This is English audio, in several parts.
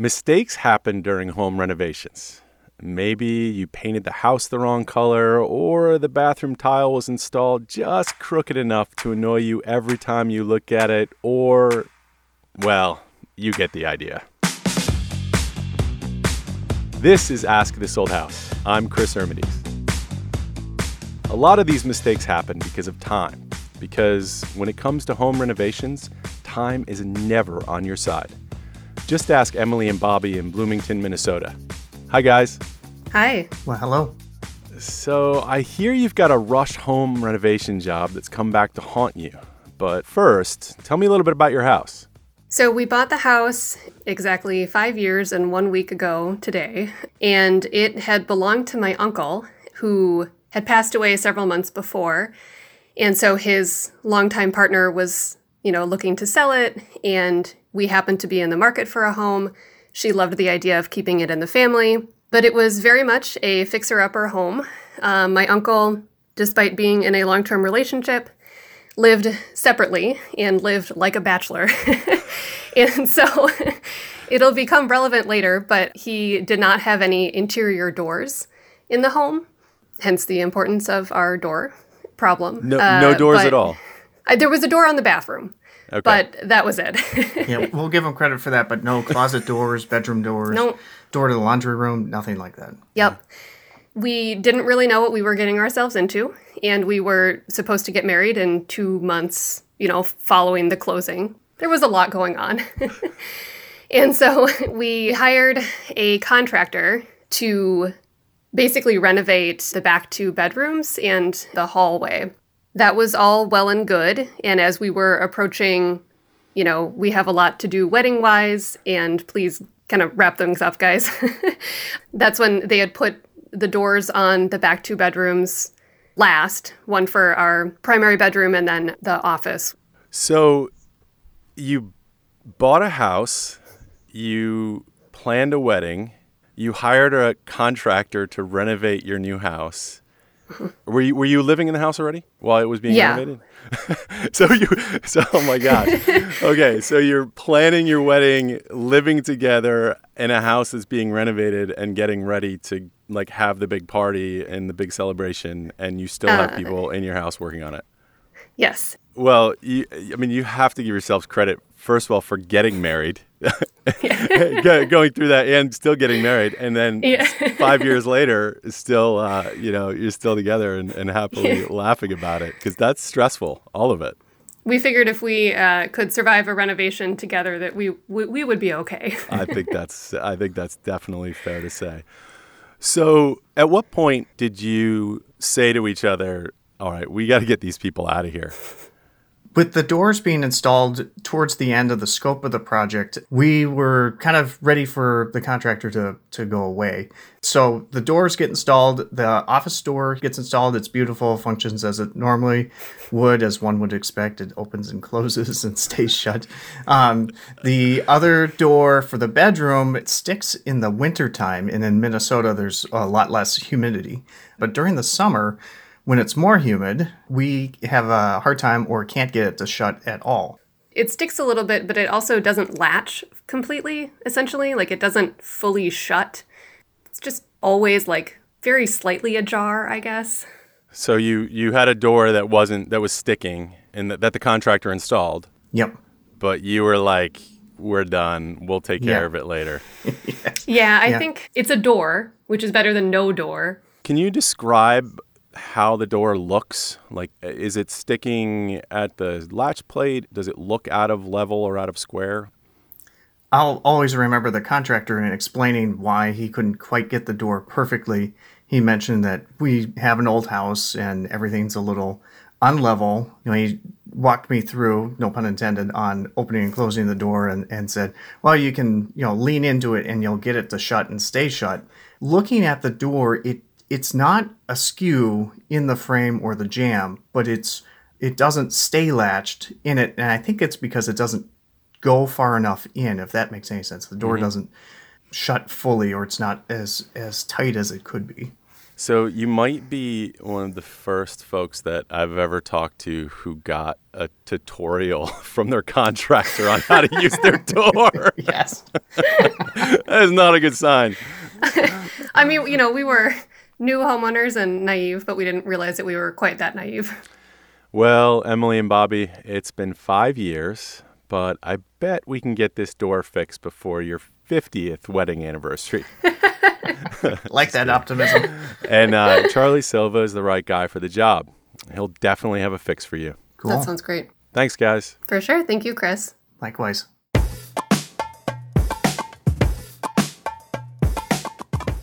Mistakes happen during home renovations. Maybe you painted the house the wrong color, or the bathroom tile was installed just crooked enough to annoy you every time you look at it, or, well, you get the idea. This is Ask This Old House. I'm Chris Ermides. A lot of these mistakes happen because of time, because when it comes to home renovations, time is never on your side. Just ask Emily and Bobby in Bloomington, Minnesota. Hi, guys. Hi. Well, hello. So, I hear you've got a rush home renovation job that's come back to haunt you. But first, tell me a little bit about your house. So, we bought the house exactly five years and one week ago today, and it had belonged to my uncle who had passed away several months before. And so his longtime partner was, you know, looking to sell it, and we happened to be in the market for a home. She loved the idea of keeping it in the family, but it was very much a fixer upper home. Um, my uncle, despite being in a long term relationship, lived separately and lived like a bachelor. and so it'll become relevant later, but he did not have any interior doors in the home, hence the importance of our door problem. No, no Uh, doors at all. uh, there was a door on the bathroom, Okay. but that was it. Yeah, we'll give them credit for that, but no closet doors, bedroom doors, No. door to the laundry room, nothing like that. Yep. We didn't really know what we were getting ourselves into, and we were supposed to get married in two months, you know, following the closing. There was a lot going on. and so we hired a contractor to basically renovate the back two bedrooms and the hallway. That was all well and good. And as we were approaching, you know, we have a lot to do wedding wise, and please kind of wrap things up, guys. That's when they had put the doors on the back two bedrooms last one for our primary bedroom and then the office. So, you bought a house, you planned a wedding, you hired a contractor to renovate your new house. Were you were you living in the house already while it was being Yeah. renovated? so you so oh my god. okay, so you're planning your wedding, living together in a house that's being renovated and getting ready to like have the big party and the big celebration and you still have Uh, people in your house working on it. Yes. Well, you, I mean, you have to give yourselves credit, first of all, for getting married, Go- going through that and still getting married. And then Yeah. five years later, still, uh, you know, you're still together and, and happily laughing about it because that's stressful, all of it. We figured if we uh, could survive a renovation together, that we we, we would be okay. I think that's, I think that's definitely fair to say. So, at what point did you say to each other, all right, we got to get these people out of here? With the doors being installed towards the end of the scope of the project, we were kind of ready for the contractor to, to go away. So the doors get installed, the office door gets installed. It's beautiful, functions as it normally would, as one would expect. It opens and closes and stays shut. Um, the other door for the bedroom, it sticks in the wintertime, and in Minnesota, there's a lot less humidity. But during the summer, when it's more humid, we have a hard time or can't get it to shut at all. it sticks a little bit, but it also doesn't latch completely, essentially. Like it doesn't fully shut. It's just always like very slightly ajar, I guess. So you you had a door that wasn't that was sticking and that, that the contractor installed, Yep. but you were like, "We're done. We'll take care Yeah. of it later." Yeah, I Yeah. think it's a door, which is better than no door. Can you describe how the door looks? Like, is it sticking at the latch plate? Does it look out of level or out of square? I'll always remember the contractor in explaining why he couldn't quite get the door perfectly. He mentioned that we have an old house and everything's a little unlevel. You know, he walked me through, no pun intended, on opening and closing the door and, and said, well, you can, you know, lean into it and you'll get it to shut and stay shut. Looking at the door, it it's not askew in the frame or the jamb, but it's it doesn't stay latched in it, and I think it's because it doesn't go far enough in. If that makes any sense, the door mm-hmm. doesn't shut fully, or it's not as as tight as it could be. So you might be one of the first folks that I've ever talked to who got a tutorial from their contractor on how to use their door. Yes. that is not a good sign. I mean, you know, we were new homeowners and naive, but we didn't realize that we were quite that naive. Well, Emily and Bobby, it's been five years, but I bet we can get this door fixed before your 50th wedding anniversary. like that optimism. and uh, Charlie Silva is the right guy for the job. He'll definitely have a fix for you. Cool. That sounds great. Thanks, guys. For sure. Thank you, Chris. Likewise.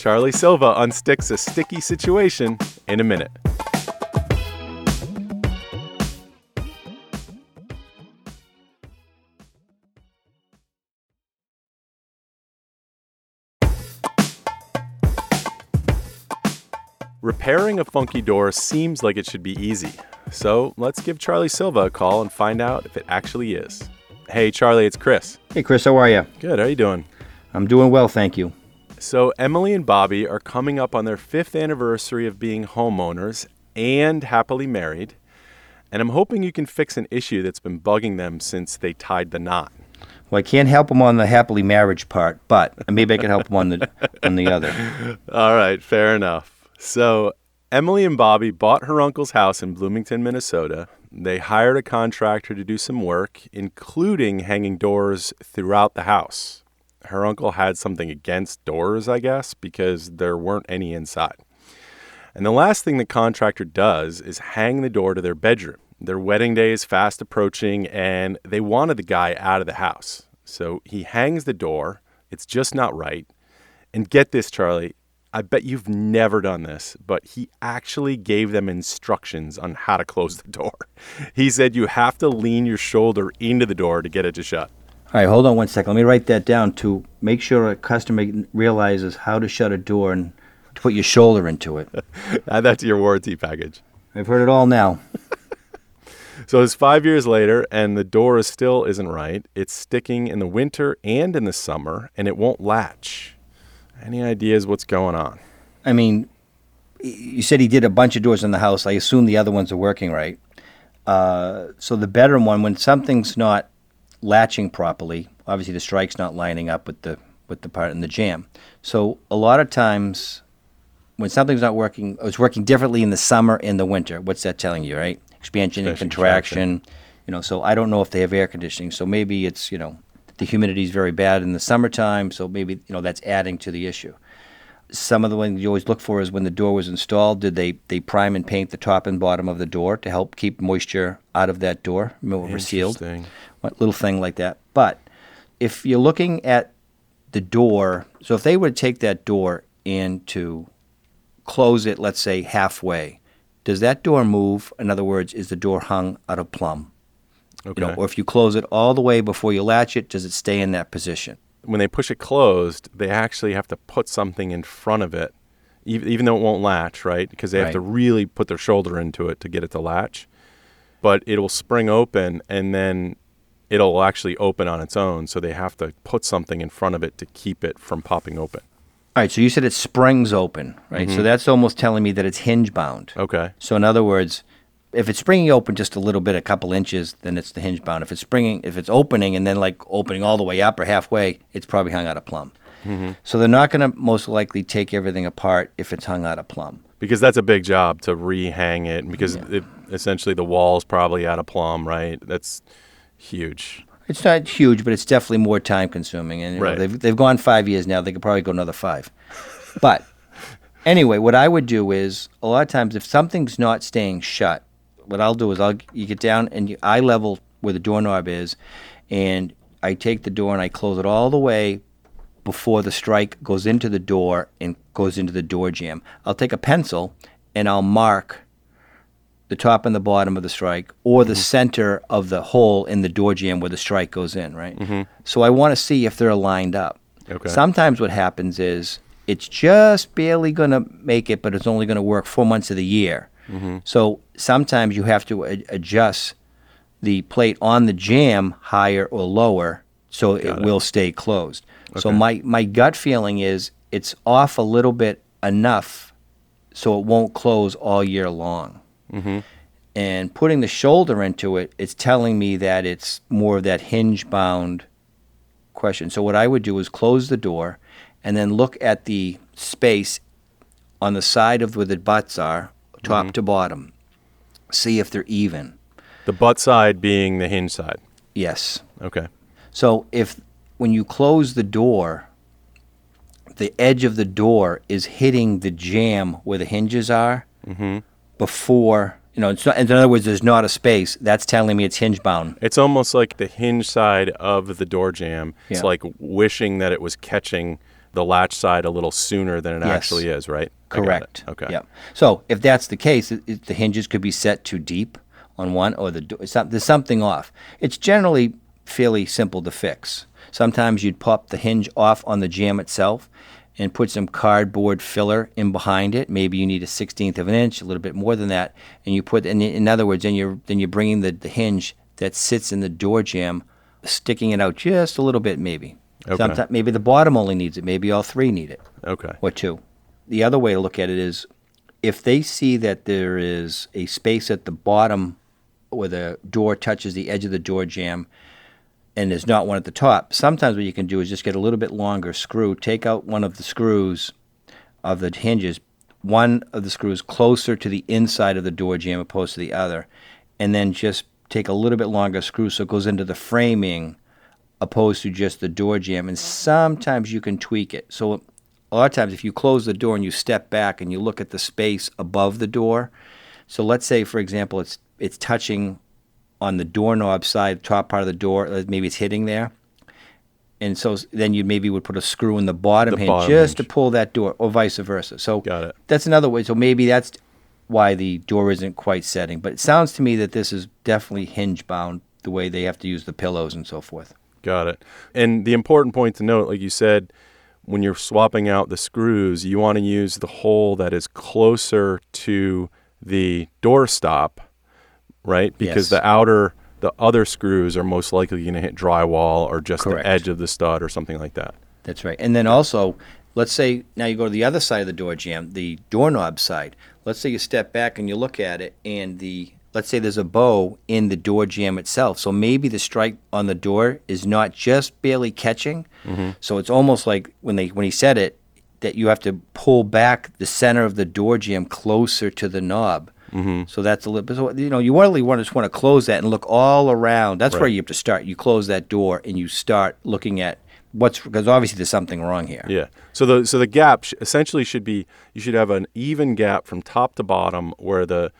Charlie Silva unsticks a sticky situation in a minute. Repairing a funky door seems like it should be easy. So let's give Charlie Silva a call and find out if it actually is. Hey, Charlie, it's Chris. Hey, Chris, how are you? Good, how are you doing? I'm doing well, thank you. So, Emily and Bobby are coming up on their fifth anniversary of being homeowners and happily married. And I'm hoping you can fix an issue that's been bugging them since they tied the knot. Well, I can't help them on the happily marriage part, but maybe I can help them on the on the other. All right, fair enough. So, Emily and Bobby bought her uncle's house in Bloomington, Minnesota. They hired a contractor to do some work, including hanging doors throughout the house. Her uncle had something against doors, I guess, because there weren't any inside. And the last thing the contractor does is hang the door to their bedroom. Their wedding day is fast approaching, and they wanted the guy out of the house. So he hangs the door. It's just not right. And get this, Charlie, I bet you've never done this, but he actually gave them instructions on how to close the door. He said you have to lean your shoulder into the door to get it to shut. All right, hold on one second. Let me write that down to make sure a customer realizes how to shut a door and to put your shoulder into it. Add that to your warranty package. I've heard it all now. So it's five years later, and the door is still isn't right. It's sticking in the winter and in the summer, and it won't latch. Any ideas what's going on? I mean, you said he did a bunch of doors in the house. I assume the other ones are working right. Uh, so the bedroom one, when something's not latching properly, obviously the strike's not lining up with the with the part in the jamb. So a lot of times, when something's not working, it's working differently in the summer and the winter. What's that telling you, right? Expansion and Expansion, contraction. You know, so I don't know if they have air conditioning. So maybe it's you know the humidity is very bad in the summertime. So maybe you know that's adding to the issue some of the ones you always look for is when the door was installed, did they, they prime and paint the top and bottom of the door to help keep moisture out of that door? Remember, we're sealed. What little thing like that. But if you're looking at the door, so if they would take that door and to close it, let's say halfway, does that door move? In other words, is the door hung out of plumb? Okay. You know, or if you close it all the way before you latch it, does it stay in that position? When they push it closed, they actually have to put something in front of it, even, even though it won't latch, right? Because they have Right. to really put their shoulder into it to get it to latch. But it'll spring open and then it'll actually open on its own. So they have to put something in front of it to keep it from popping open. All right, so you said it springs open, right? So mm-hmm. that's almost telling me that it's hinge bound. Okay. So in other words, if it's springing open just a little bit, a couple inches, then it's the hinge bound. If it's springing, if it's opening and then like opening all the way up or halfway, it's probably hung out of plumb. Mm-hmm. So they're not going to most likely take everything apart if it's hung out of plumb. Because that's a big job to rehang it because it, essentially the wall's probably out of plumb, right? That's huge. It's not huge, but it's definitely more time consuming. And you know, they've they've gone five years now. They could probably go another five. but anyway, what I would do is a lot of times if something's not staying shut, what I'll do is I'll you get down and you eye level where the doorknob is, and I take the door and I close it all the way before the strike goes into the door and goes into the door jamb. I'll take a pencil and I'll mark the top and the bottom of the strike or the mm-hmm. center of the hole in the door jamb where the strike goes in, right? Mm-hmm. So I want to see if they're lined up. Okay. Sometimes what happens is it's just barely going to make it, but it's only going to work four months of the year. So sometimes you have to a- adjust the plate on the jamb higher or lower so it, will stay closed. So my, my gut feeling is it's off a little bit enough so it won't close all year long. Mm-hmm. And putting the shoulder into it, it's telling me that it's more of that hinge bound question. So what I would do is close the door and then look at the space on the side of where the butts are, top mm-hmm. to bottom. See if they're even. The butt side being the hinge side. Yes. Okay. So if when you close the door, the edge of the door is hitting the jamb where the hinges are mm-hmm. before you know. It's not, in other words, there's not a space. That's telling me it's hinge bound. It's almost like the hinge side of the door jamb. It's like wishing that it was catching the latch side a little sooner than it Yes. actually is, right? I got it. Correct. Okay. Yeah. So if that's the case, it, it, the hinges could be set too deep on one, or the do- some, there's something off. It's generally fairly simple to fix. Sometimes you'd pop the hinge off on the jamb itself and put some cardboard filler in behind it. Maybe you need a sixteenth of an inch, a little bit more than that, and you put. And in other words, then you're then you're bringing the, the hinge that sits in the door jamb, sticking it out just a little bit, maybe. Okay. Sometimes maybe the bottom only needs it. Maybe all three need it Okay. or two. The other way to look at it is if they see that there is a space at the bottom where the door touches the edge of the door jamb and there's not one at the top, sometimes what you can do is just get a little bit longer screw, take out one of the screws of the hinges, one of the screws closer to the inside of the door jamb opposed to the other, and then just take a little bit longer screw so it goes into the framing opposed to just the door jamb. And sometimes you can tweak it. So a lot of times, if you close the door and you step back and you look at the space above the door, so let's say, for example, it's it's touching on the doorknob side, top part of the door, uh, maybe it's hitting there. And so then you maybe would put a screw in the bottom The hinge bottom just to pull that door, or vice versa. So Got it. that's another way. So maybe that's why the door isn't quite setting. But it sounds to me that this is definitely hinge bound, the way they have to use the pillows and so forth. Got it. And the important point to note, like you said, when you're swapping out the screws, you want to use the hole that is closer to the door stop, right? Because Yes. the outer, the other screws are most likely going to hit drywall or just Correct. the edge of the stud or something like that. That's right. And then also, let's say now you go to the other side of the door jamb, the doorknob side. Let's say you step back and you look at it, and the let's say there's a bow in the door jamb itself. So maybe the strike on the door is not just barely catching. So it's almost like when they when he said it that you have to pull back the center of the door jamb closer to the knob. Mm-hmm. So that's a little bit. So, you know, you really want to just want to close that and look all around. That's where you have to start. You close that door and you start looking at what's because obviously there's something wrong here. Yeah. So the so the gap sh- essentially should be you should have an even gap from top to bottom where the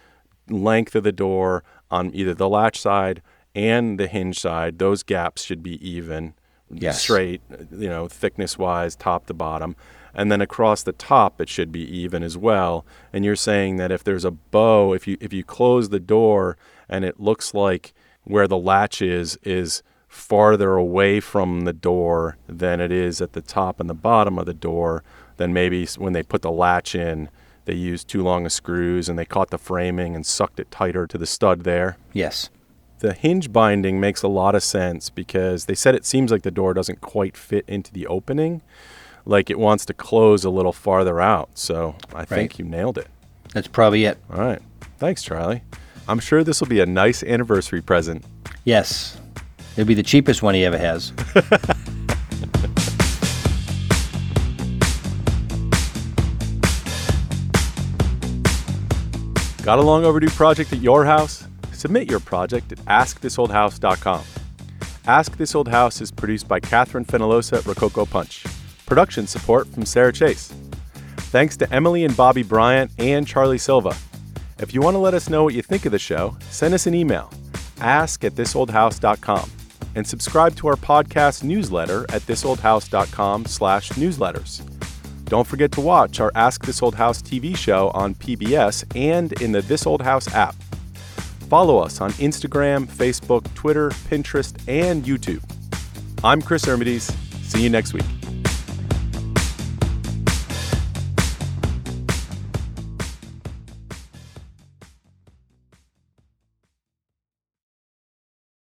length of the door on either the latch side and the hinge side those gaps should be even Yes. straight you know thickness wise top to bottom and then across the top it should be even as well and you're saying that if there's a bow if you if you close the door and it looks like where the latch is is farther away from the door than it is at the top and the bottom of the door then maybe when they put the latch in they used too long of screws and they caught the framing and sucked it tighter to the stud there Yes. the hinge binding makes a lot of sense because they said it seems like the door doesn't quite fit into the opening like it wants to close a little farther out so i think you nailed it That's probably it. all right thanks charlie i'm sure this will be a nice anniversary present Yes. It'll be the cheapest one he ever has. Got a long overdue project at your house? Submit your project at askthisoldhouse.com. Ask This Old House is produced by Catherine Fenalosa at Rococo Punch. Production support from Sarah Chase. Thanks to Emily and Bobby Bryant and Charlie Silva. If you want to let us know what you think of the show, send us an email, ask at thisoldhouse.com, and subscribe to our podcast newsletter at thisoldhouse.com slash newsletters. Don't forget to watch our Ask This Old House TV show on PBS and in the This Old House app. Follow us on Instagram, Facebook, Twitter, Pinterest, and YouTube. I'm Chris Ermides. See you next week.